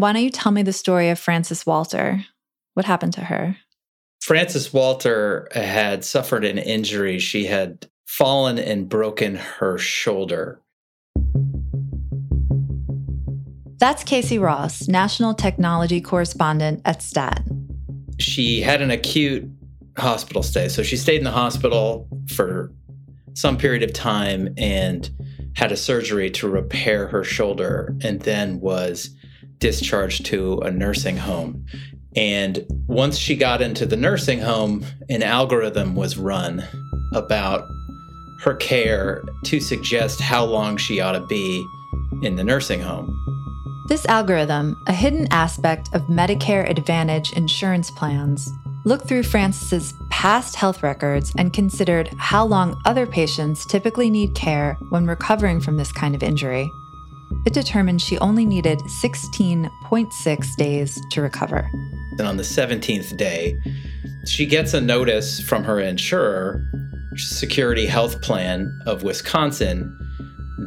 Why don't you tell me the story of Frances Walter? What happened to her? Frances Walter had suffered an injury. She had fallen and broken her shoulder. That's Casey Ross, National Technology Correspondent at STAT. She had an acute hospital stay. So she stayed in the hospital for some period of time and had a surgery to repair her shoulder and then was discharged to a nursing home. And once she got into the nursing home, an algorithm was run about her care to suggest how long she ought to be in the nursing home. This algorithm, a hidden aspect of Medicare Advantage insurance plans, looked through Frances's past health records and considered how long other patients typically need care when recovering from this kind of injury it determined she only needed 16.6 days to recover. And on the 17th day, she gets a notice from her insurer, Security Health Plan of Wisconsin,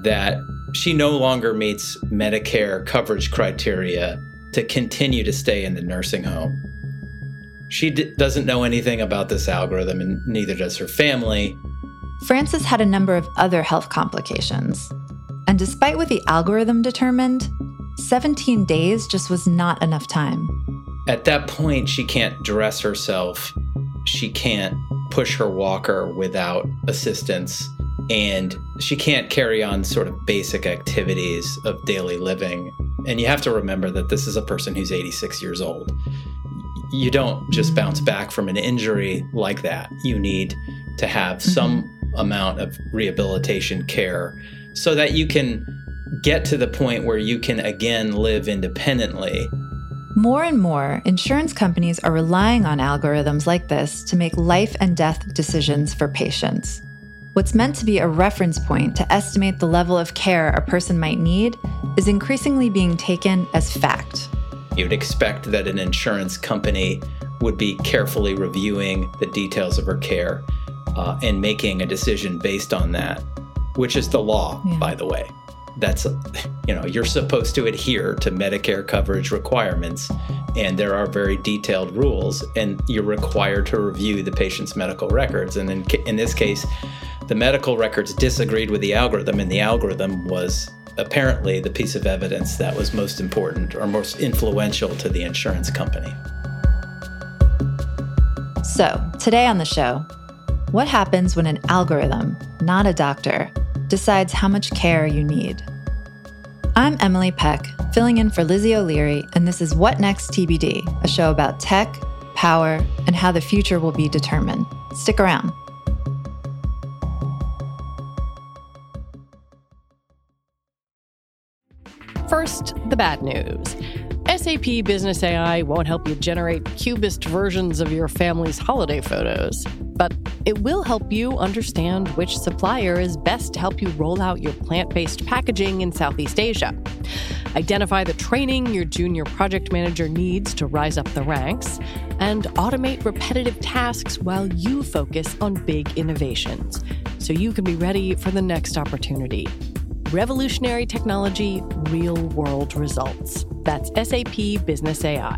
that she no longer meets Medicare coverage criteria to continue to stay in the nursing home. She d- doesn't know anything about this algorithm, and neither does her family. Frances had a number of other health complications, and despite what the algorithm determined, 17 days just was not enough time. At that point, she can't dress herself. She can't push her walker without assistance. And she can't carry on sort of basic activities of daily living. And you have to remember that this is a person who's 86 years old. You don't just bounce back from an injury like that. You need to have some mm-hmm. amount of rehabilitation care so that you can get to the point where you can again live independently. More and more, insurance companies are relying on algorithms like this to make life and death decisions for patients. What's meant to be a reference point to estimate the level of care a person might need is increasingly being taken as fact. You'd expect that an insurance company would be carefully reviewing the details of her care uh, and making a decision based on that which is the law, yeah. by the way. That's, you know, you're supposed to adhere to Medicare coverage requirements, and there are very detailed rules, and you're required to review the patient's medical records. And in, in this case, the medical records disagreed with the algorithm, and the algorithm was apparently the piece of evidence that was most important or most influential to the insurance company. So, today on the show, what happens when an algorithm, not a doctor, decides how much care you need. I'm Emily Peck, filling in for Lizzie O'Leary, and this is What Next TBD, a show about tech, power, and how the future will be determined. Stick around. First, the bad news. SAP Business AI won't help you generate cubist versions of your family's holiday photos, but it will help you understand which supplier is best to help you roll out your plant based packaging in Southeast Asia. Identify the training your junior project manager needs to rise up the ranks, and automate repetitive tasks while you focus on big innovations so you can be ready for the next opportunity. Revolutionary technology, real world results. That's SAP Business AI.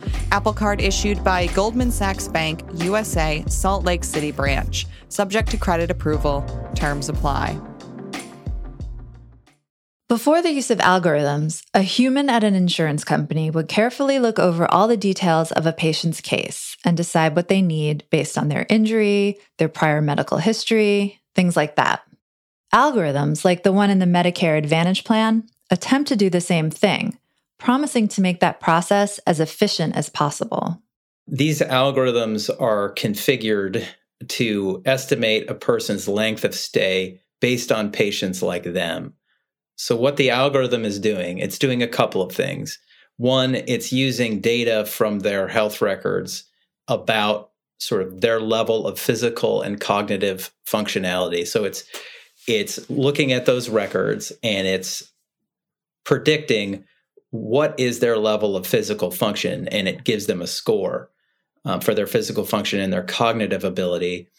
Apple Card issued by Goldman Sachs Bank, USA, Salt Lake City branch. Subject to credit approval. Terms apply. Before the use of algorithms, a human at an insurance company would carefully look over all the details of a patient's case and decide what they need based on their injury, their prior medical history, things like that. Algorithms, like the one in the Medicare Advantage plan, attempt to do the same thing, promising to make that process as efficient as possible. These algorithms are configured to estimate a person's length of stay based on patients like them. So, what the algorithm is doing, it's doing a couple of things. One, it's using data from their health records about sort of their level of physical and cognitive functionality. So it's it's looking at those records and it's predicting what is their level of physical function and it gives them a score um, for their physical function and their cognitive ability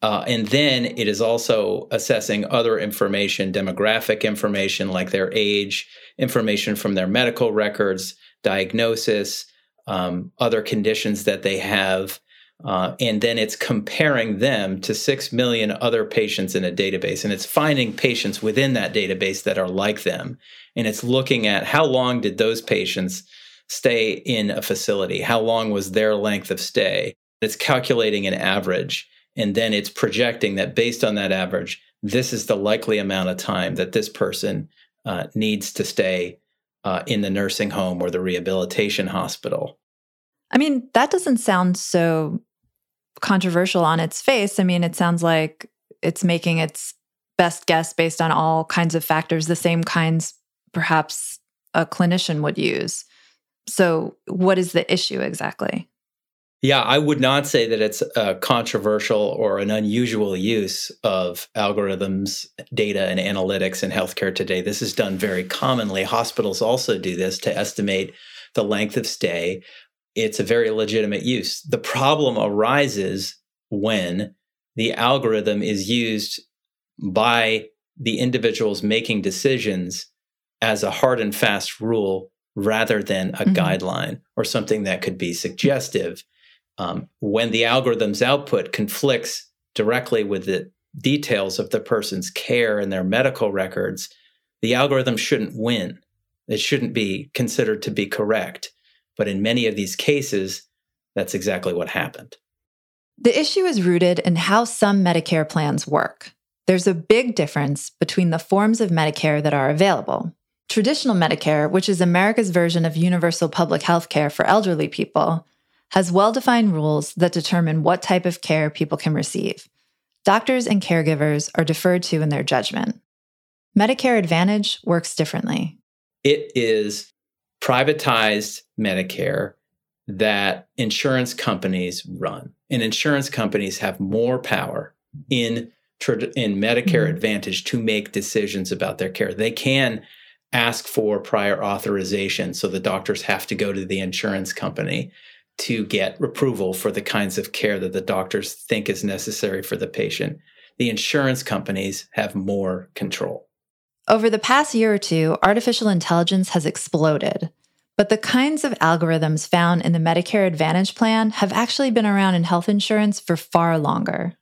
uh, and then it is also assessing other information, demographic information like their age, information from their medical records, diagnosis, um, other conditions that they have. Uh, and then it's comparing them to 6 million other patients in a database. And it's finding patients within that database that are like them. And it's looking at how long did those patients stay in a facility? How long was their length of stay? It's calculating an average and then it's projecting that based on that average, this is the likely amount of time that this person uh, needs to stay uh, in the nursing home or the rehabilitation hospital. I mean, that doesn't sound so controversial on its face. I mean, it sounds like it's making its best guess based on all kinds of factors, the same kinds perhaps a clinician would use. So, what is the issue exactly? Yeah, I would not say that it's a controversial or an unusual use of algorithms, data, and analytics in healthcare today. This is done very commonly. Hospitals also do this to estimate the length of stay. It's a very legitimate use. The problem arises when the algorithm is used by the individuals making decisions as a hard and fast rule rather than a mm-hmm. guideline or something that could be suggestive um, when the algorithm's output conflicts directly with the details of the person's care and their medical records, the algorithm shouldn't win. It shouldn't be considered to be correct. But in many of these cases, that's exactly what happened. The issue is rooted in how some Medicare plans work. There's a big difference between the forms of Medicare that are available. Traditional Medicare, which is America's version of universal public health care for elderly people, has well defined rules that determine what type of care people can receive. Doctors and caregivers are deferred to in their judgment. Medicare Advantage works differently. It is privatized Medicare that insurance companies run. And insurance companies have more power in in Medicare mm-hmm. Advantage to make decisions about their care. They can ask for prior authorization so the doctors have to go to the insurance company to get approval for the kinds of care that the doctors think is necessary for the patient. The insurance companies have more control. Over the past year or two, artificial intelligence has exploded. But the kinds of algorithms found in the Medicare Advantage plan have actually been around in health insurance for far longer.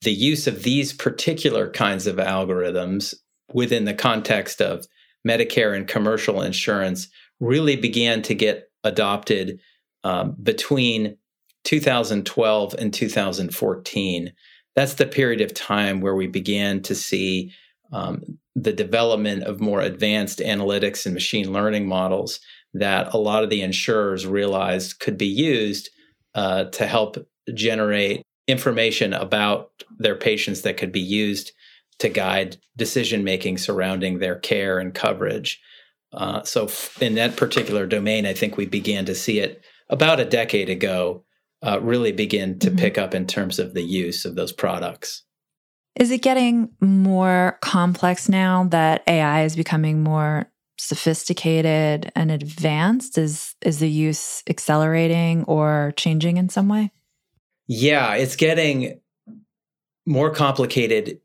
The use of these particular kinds of algorithms within the context of Medicare and commercial insurance really began to get adopted um, between 2012 and 2014. That's the period of time where we began to see um, the development of more advanced analytics and machine learning models that a lot of the insurers realized could be used uh, to help generate information about their patients that could be used to guide decision making surrounding their care and coverage. Uh, so, in that particular domain, I think we began to see it about a decade ago uh, really begin to mm-hmm. pick up in terms of the use of those products. Is it getting more complex now that AI is becoming more sophisticated and advanced? Is is the use accelerating or changing in some way? Yeah, it's getting more complicated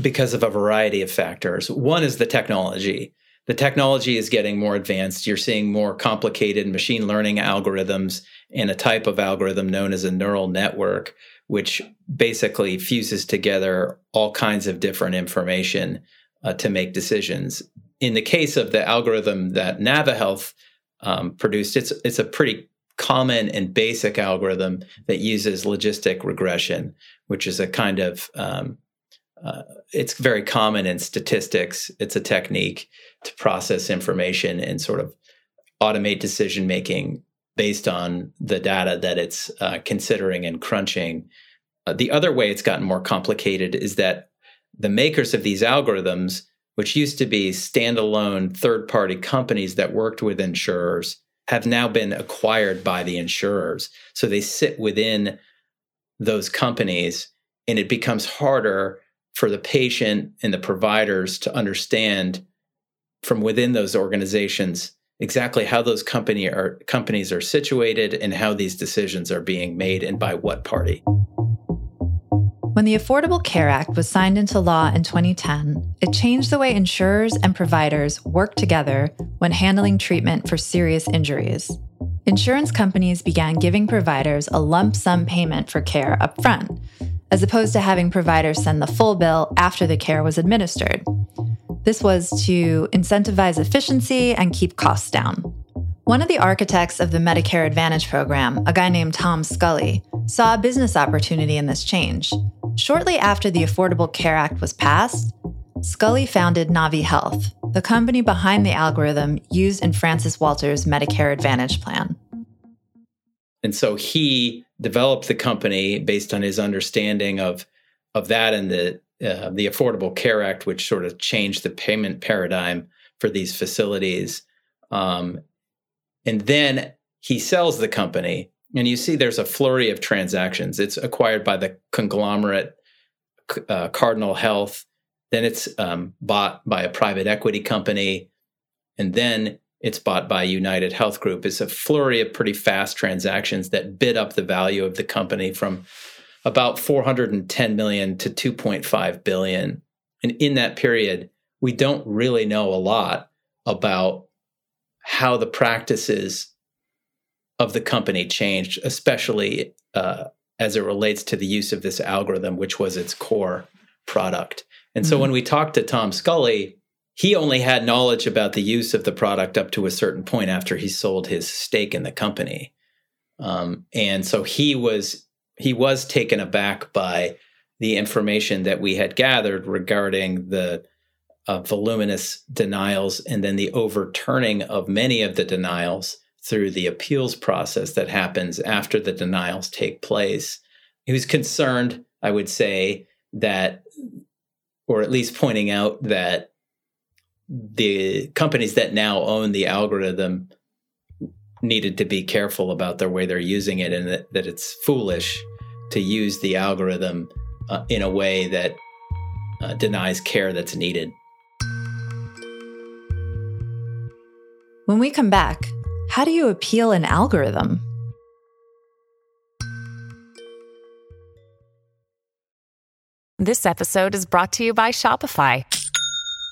because of a variety of factors. One is the technology the technology is getting more advanced. You're seeing more complicated machine learning algorithms and a type of algorithm known as a neural network, which basically fuses together all kinds of different information uh, to make decisions. in the case of the algorithm that NaviHealth um, produced, it's it's a pretty common and basic algorithm that uses logistic regression, which is a kind of um, uh, it's very common in statistics. It's a technique to process information and sort of automate decision making based on the data that it's uh, considering and crunching. Uh, the other way it's gotten more complicated is that the makers of these algorithms, which used to be standalone third party companies that worked with insurers, have now been acquired by the insurers. So they sit within those companies, and it becomes harder for the patient and the providers to understand from within those organizations exactly how those company are, companies are situated and how these decisions are being made and by what party. When the Affordable Care Act was signed into law in 2010, it changed the way insurers and providers work together when handling treatment for serious injuries. Insurance companies began giving providers a lump sum payment for care upfront, as opposed to having providers send the full bill after the care was administered. This was to incentivize efficiency and keep costs down. One of the architects of the Medicare Advantage program, a guy named Tom Scully, saw a business opportunity in this change. Shortly after the Affordable Care Act was passed, Scully founded Navi Health, the company behind the algorithm used in Frances Walter's Medicare Advantage plan. And so he developed the company based on his understanding of of that and the uh, the Affordable Care Act, which sort of changed the payment paradigm for these facilities. Um, and then he sells the company, and you see there's a flurry of transactions. It's acquired by the conglomerate uh, Cardinal Health, then it's um, bought by a private equity company, and then it's bought by United Health Group. It's a flurry of pretty fast transactions that bid up the value of the company from about 410 million to 2.5 billion. And in that period, we don't really know a lot about how the practices of the company changed, especially uh, as it relates to the use of this algorithm, which was its core product. And so mm-hmm. when we talked to Tom Scully, he only had knowledge about the use of the product up to a certain point after he sold his stake in the company. Um, and so he was he was taken aback by the information that we had gathered regarding the uh, voluminous denials and then the overturning of many of the denials through the appeals process that happens after the denials take place. He was concerned, I would say, that, or at least pointing out that the companies that now own the algorithm needed to be careful about the way they're using it and that, that it's foolish to use the algorithm uh, in a way that uh, denies care that's needed. When we come back, how do you appeal an algorithm? This episode is brought to you by Shopify.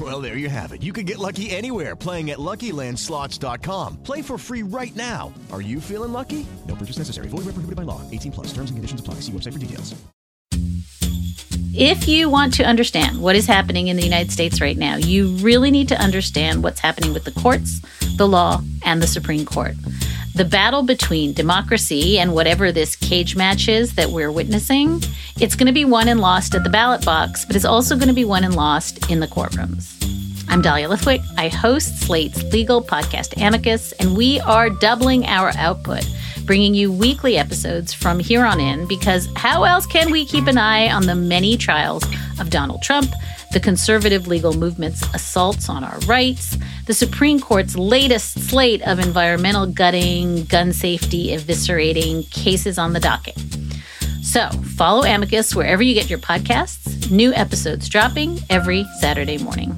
Well, there you have it. You can get lucky anywhere playing at LuckyLandSlots.com. Play for free right now. Are you feeling lucky? No purchase necessary. Void where prohibited by law. 18 plus. Terms and conditions apply. See website for details. If you want to understand what is happening in the United States right now, you really need to understand what's happening with the courts, the law, and the Supreme Court. The battle between democracy and whatever this cage match is that we're witnessing, it's going to be won and lost at the ballot box, but it's also going to be won and lost in the courtrooms. I'm Dahlia Lithwick. I host Slate's legal podcast Amicus, and we are doubling our output bringing you weekly episodes from here on in because how else can we keep an eye on the many trials of Donald Trump, the conservative legal movement's assaults on our rights, the Supreme Court's latest slate of environmental gutting, gun safety eviscerating cases on the docket. So follow Amicus wherever you get your podcasts. New episodes dropping every Saturday morning.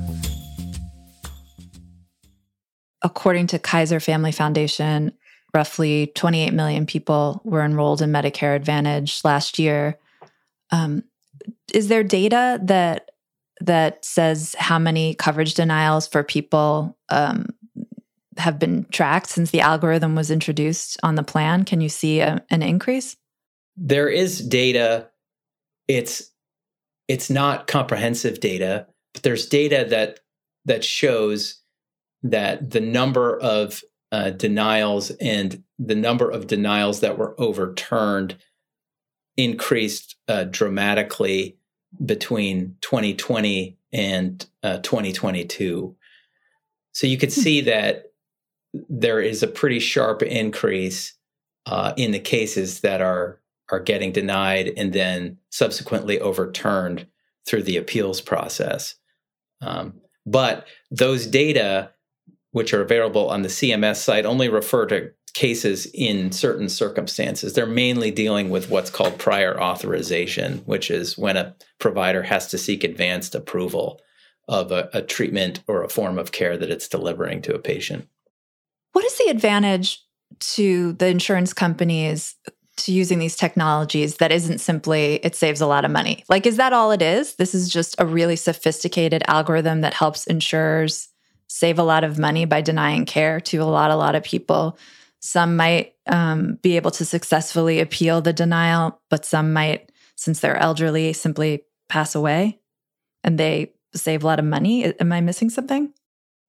According to Kaiser Family Foundation, roughly 28 million people were enrolled in Medicare Advantage last year. Um, is there data that that says how many coverage denials for people um, have been tracked since the algorithm was introduced on the plan? Can you see a, an increase? There is data. It's it's not comprehensive data, but there's data that that shows that the number of uh, denials and the number of denials that were overturned increased uh, dramatically between 2020 and uh, 2022. So you could hmm. see that there is a pretty sharp increase uh, in the cases that are are getting denied and then subsequently overturned through the appeals process. Um, but those data, which are available on the CMS site, only refer to cases in certain circumstances. They're mainly dealing with what's called prior authorization, which is when a provider has to seek advanced approval of a, a treatment or a form of care that it's delivering to a patient. What is the advantage to the insurance companies to using these technologies that isn't simply it saves a lot of money? Like, is that all it is? This is just a really sophisticated algorithm that helps insurers save a lot of money by denying care to a lot, a lot of people. Some might um, be able to successfully appeal the denial, but some might, since they're elderly, simply pass away and they save a lot of money. Am I missing something?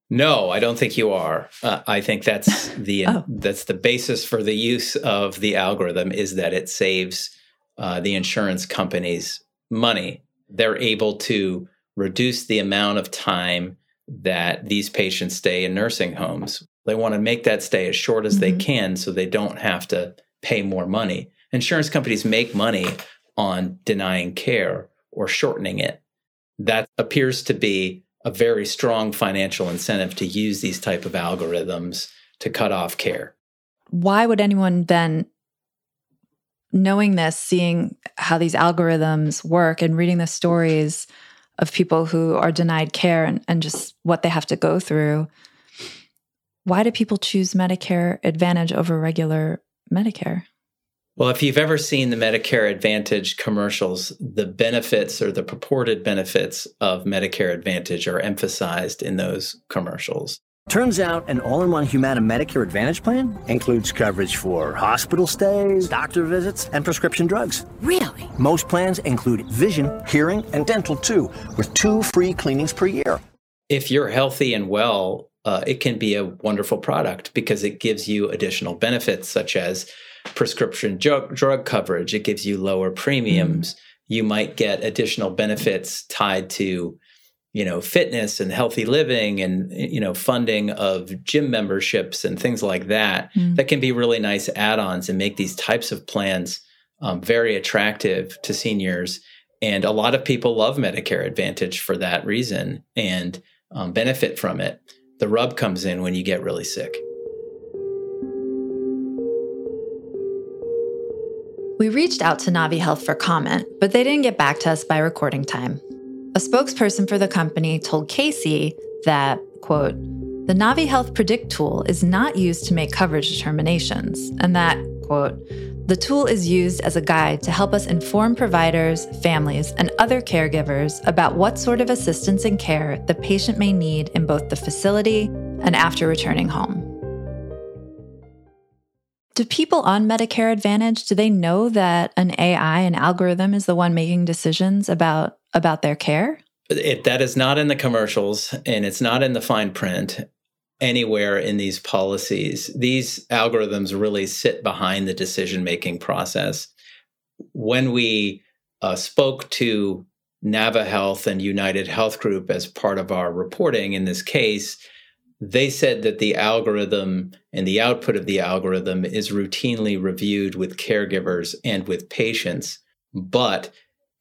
No, I don't think you are. Uh, I think that's the oh. that's the basis for the use of the algorithm is that it saves uh, the insurance companies money. They're able to reduce the amount of time that these patients stay in nursing homes. They want to make that stay as short as mm-hmm. they can so they don't have to pay more money. Insurance companies make money on denying care or shortening it. That appears to be a very strong financial incentive to use these type of algorithms to cut off care. Why would anyone then knowing this, seeing how these algorithms work and reading the stories of people who are denied care and, and just what they have to go through, why do people choose Medicare Advantage over regular Medicare? Well, if you've ever seen the Medicare Advantage commercials, the benefits or the purported benefits of Medicare Advantage are emphasized in those commercials. Turns out an all in one Humana Medicare Advantage plan includes coverage for hospital stays, doctor visits, and prescription drugs. Really? Most plans include vision, hearing, and dental too, with two free cleanings per year. If you're healthy and well, uh, it can be a wonderful product because it gives you additional benefits such as prescription drug, drug coverage. It gives you lower premiums. Mm. You might get additional benefits tied to, you know, fitness and healthy living and, you know, funding of gym memberships and things like that. Mm. That can be really nice add ons and make these types of plans um, very attractive to seniors. And a lot of people love Medicare Advantage for that reason and um, benefit from it. The rub comes in when you get really sick. We reached out to Navi Health for comment, but they didn't get back to us by recording time. A spokesperson for the company told Casey that, quote, the Navi Health Predict tool is not used to make coverage determinations, and that, quote, the tool is used as a guide to help us inform providers, families, and other caregivers about what sort of assistance and care the patient may need in both the facility and after returning home. Do people on Medicare Advantage do they know that an AI an algorithm is the one making decisions about about their care? It, that is not in the commercials and it's not in the fine print anywhere in these policies. These algorithms really sit behind the decision making process. When we uh, spoke to Navi Health and United Health Group as part of our reporting in this case, they said that the algorithm and the output of the algorithm is routinely reviewed with caregivers and with patients, but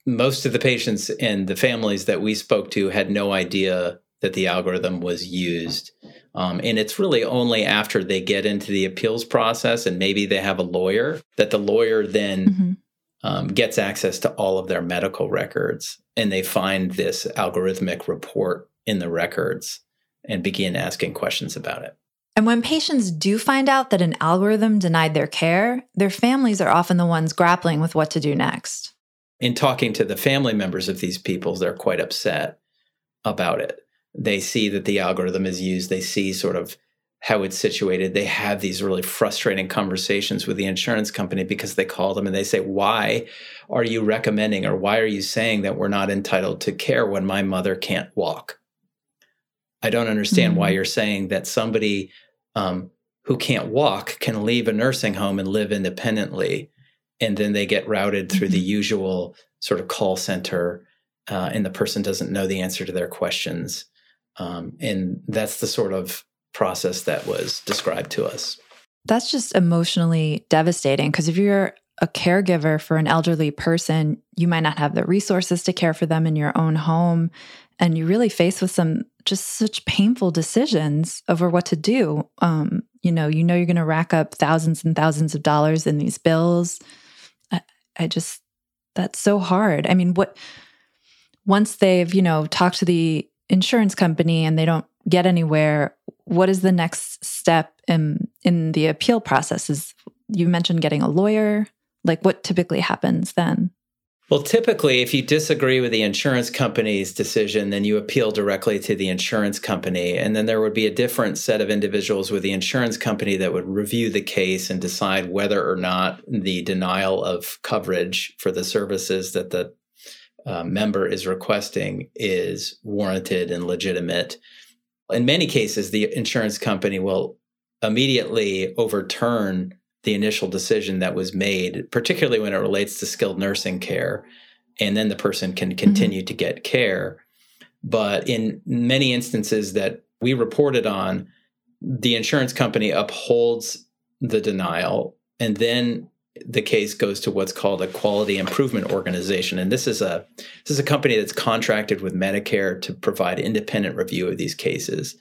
most of the patients and the families that we spoke to had no idea that the algorithm was used. Um, and it's really only after they get into the appeals process and maybe they have a lawyer that the lawyer then mm-hmm. um, gets access to all of their medical records and they find this algorithmic report in the records and begin asking questions about it. And when patients do find out that an algorithm denied their care, their families are often the ones grappling with what to do next. In talking to the family members of these people, they're quite upset about it they see that the algorithm is used, they see sort of how it's situated. They have these really frustrating conversations with the insurance company because they call them and they say, Why are you recommending or why are you saying that we're not entitled to care when my mother can't walk? I don't understand mm-hmm. why you're saying that somebody um, who can't walk can leave a nursing home and live independently. And then they get routed through mm-hmm. the usual sort of call center, uh, and the person doesn't know the answer to their questions. Um, and that's the sort of process that was described to us. That's just emotionally devastating because if you're a caregiver for an elderly person, you might not have the resources to care for them in your own home. And you really face with some just such painful decisions over what to do. Um, you know, you know you're going to rack up thousands and thousands of dollars in these bills. I, I just that's so hard. I mean, what once they've you know talked to the insurance company and they don't get anywhere, what is the next step in in the appeal process? Is you mentioned getting a lawyer? Like what typically happens then? Well, typically, if you disagree with the insurance company's decision, then you appeal directly to the insurance company. And then there would be a different set of individuals with the insurance company that would review the case and decide whether or not the denial of coverage for the services that the uh, member is requesting is warranted and legitimate. In many cases, the insurance company will immediately overturn the initial decision that was made, particularly when it relates to skilled nursing care, and then the person can mm-hmm. continue mm-hmm. to get care. But in many instances that we reported on, the insurance company upholds the denial and then the case goes to what's called a quality improvement organization. And this is a this is a company that's contracted with Medicare to provide independent review of these cases.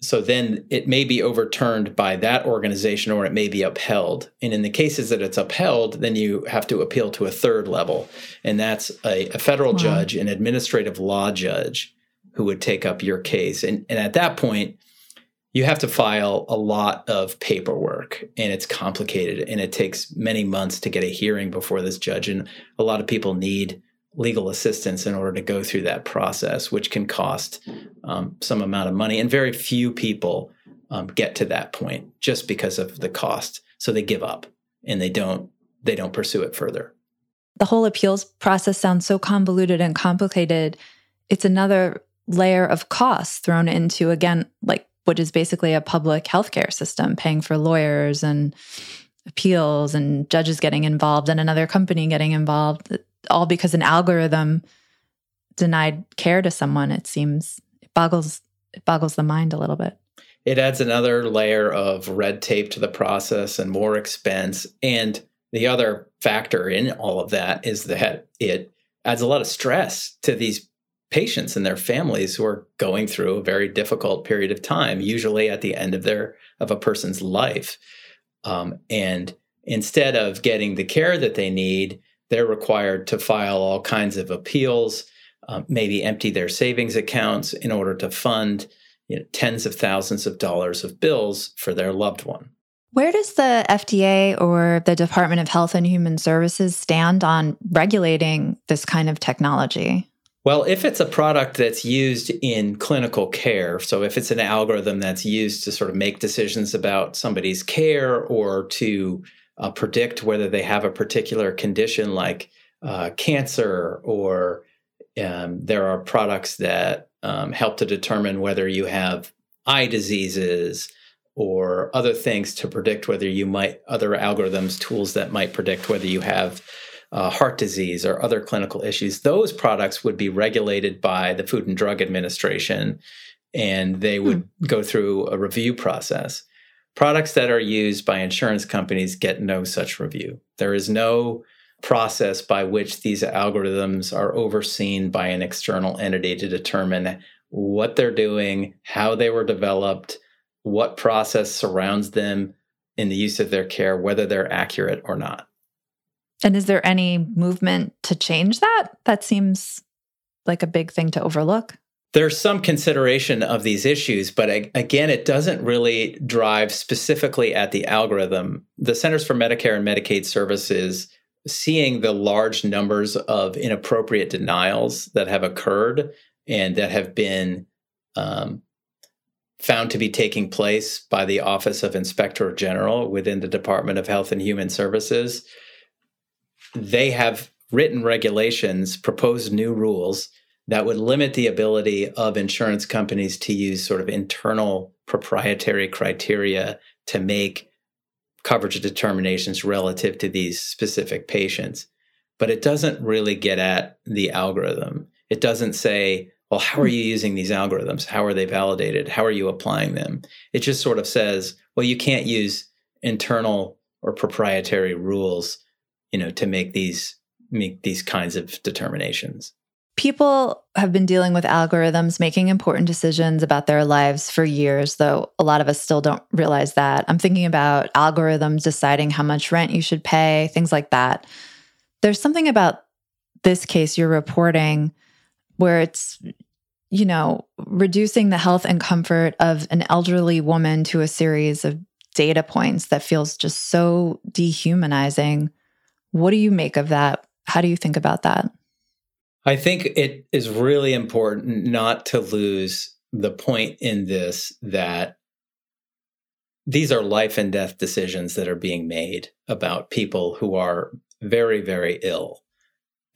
So then it may be overturned by that organization or it may be upheld. And in the cases that it's upheld then you have to appeal to a third level. And that's a, a federal wow. judge an administrative law judge who would take up your case. And, and at that point you have to file a lot of paperwork and it's complicated and it takes many months to get a hearing before this judge and a lot of people need legal assistance in order to go through that process which can cost um, some amount of money and very few people um, get to that point just because of the cost. So they give up and they don't they don't pursue it further. The whole appeals process sounds so convoluted and complicated. It's another layer of costs thrown into again like which is basically a public healthcare system paying for lawyers and appeals and judges getting involved and another company getting involved, all because an algorithm denied care to someone. It seems it boggles it boggles the mind a little bit. It adds another layer of red tape to the process and more expense. And the other factor in all of that is that it adds a lot of stress to these patients and their families who are going through a very difficult period of time, usually at the end of their of a person's life. Um, and instead of getting the care that they need, they're required to file all kinds of appeals, uh, maybe empty their savings accounts in order to fund you know, tens of thousands of dollars of bills for their loved one. Where does the FDA or the Department of Health and Human Services stand on regulating this kind of technology? Well, if it's a product that's used in clinical care, so if it's an algorithm that's used to sort of make decisions about somebody's care or to uh, predict whether they have a particular condition like uh, cancer, or um, there are products that um, help to determine whether you have eye diseases or other things to predict whether you might, other algorithms, tools that might predict whether you have uh, heart disease or other clinical issues, those products would be regulated by the Food and Drug Administration and they would hmm. go through a review process. Products that are used by insurance companies get no such review. There is no process by which these algorithms are overseen by an external entity to determine what they're doing, how they were developed, what process surrounds them in the use of their care, whether they're accurate or not. And is there any movement to change that? That seems like a big thing to overlook. There's some consideration of these issues, but again, it doesn't really drive specifically at the algorithm. The Centers for Medicare and Medicaid Services, seeing the large numbers of inappropriate denials that have occurred and that have been um, found to be taking place by the Office of Inspector General within the Department of Health and Human Services, they have written regulations, proposed new rules that would limit the ability of insurance companies to use sort of internal proprietary criteria to make coverage determinations relative to these specific patients. But it doesn't really get at the algorithm. It doesn't say, well, how are hmm. you using these algorithms? How are they validated? How are you applying them? It just sort of says, well, you can't use internal or proprietary rules, you know, to make these make these kinds of determinations. People have been dealing with algorithms making important decisions about their lives for years, though a lot of us still don't realize that. I'm thinking about algorithms deciding how much rent you should pay, things like that. There's something about this case you're reporting where it's you know reducing the health and comfort of an elderly woman to a series of data points that feels just so dehumanizing what do you make of that how do you think about that i think it is really important not to lose the point in this that these are life and death decisions that are being made about people who are very very ill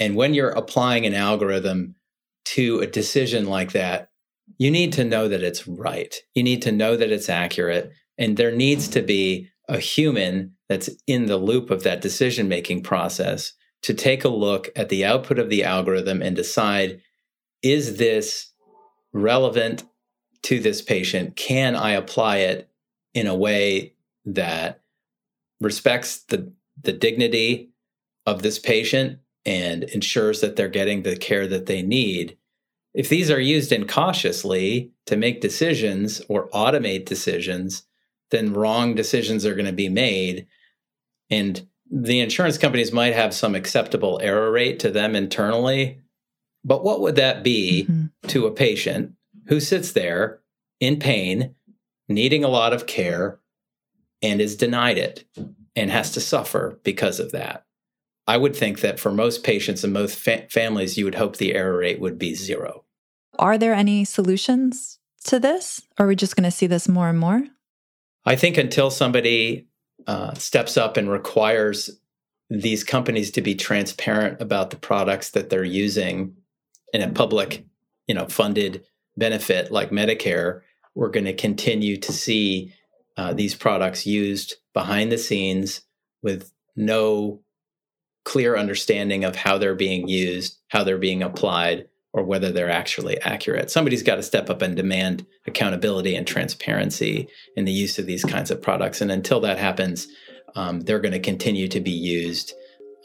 and when you're applying an algorithm to a decision like that, you need to know that it's right. You need to know that it's accurate. And there needs to be a human that's in the loop of that decision making process to take a look at the output of the algorithm and decide is this relevant to this patient? Can I apply it in a way that respects the, the dignity of this patient and ensures that they're getting the care that they need. If these are used incautiously to make decisions or automate decisions, then wrong decisions are going to be made. And the insurance companies might have some acceptable error rate to them internally. But what would that be mm-hmm. to a patient who sits there in pain, needing a lot of care, and is denied it and has to suffer because of that? I would think that for most patients and most fa- families, you would hope the error rate would be zero. Are there any solutions to this? Are we just going to see this more and more? I think until somebody uh, steps up and requires these companies to be transparent about the products that they're using in a public, you know, funded benefit like Medicare, we're going to continue to see uh, these products used behind the scenes with no clear understanding of how they're being used, how they're being applied, or whether they're actually accurate. Somebody's got to step up and demand accountability and transparency in the use of these kinds of products. And until that happens, um, they're going to continue to be used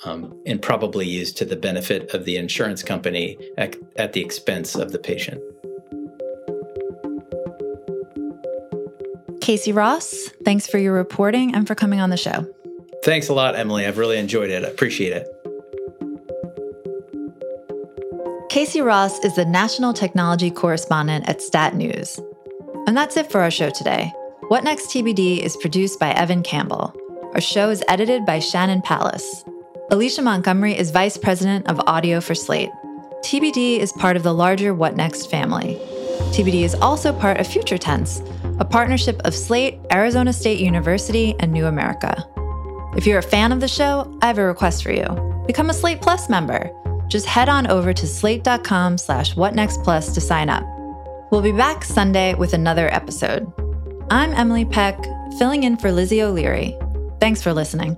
um, and probably used to the benefit of the insurance company at, at the expense of the patient. Casey Ross, thanks for your reporting and for coming on the show. Thanks a lot, Emily. I've really enjoyed it. I appreciate it. Casey Ross is the national technology correspondent at Stat News. And that's it for our show today. What Next TBD is produced by Evan Campbell. Our show is edited by Shannon Palace. Alicia Montgomery is vice president of audio for Slate. TBD is part of the larger What Next family. TBD is also part of Future Tense, a partnership of Slate, Arizona State University, and New America. If you're a fan of the show, I have a request for you. Become a Slate Plus member. Just head on over to slate.com slash whatnextplus to sign up. We'll be back Sunday with another episode. I'm Emily Peck, filling in for Lizzie O'Leary. Thanks for listening.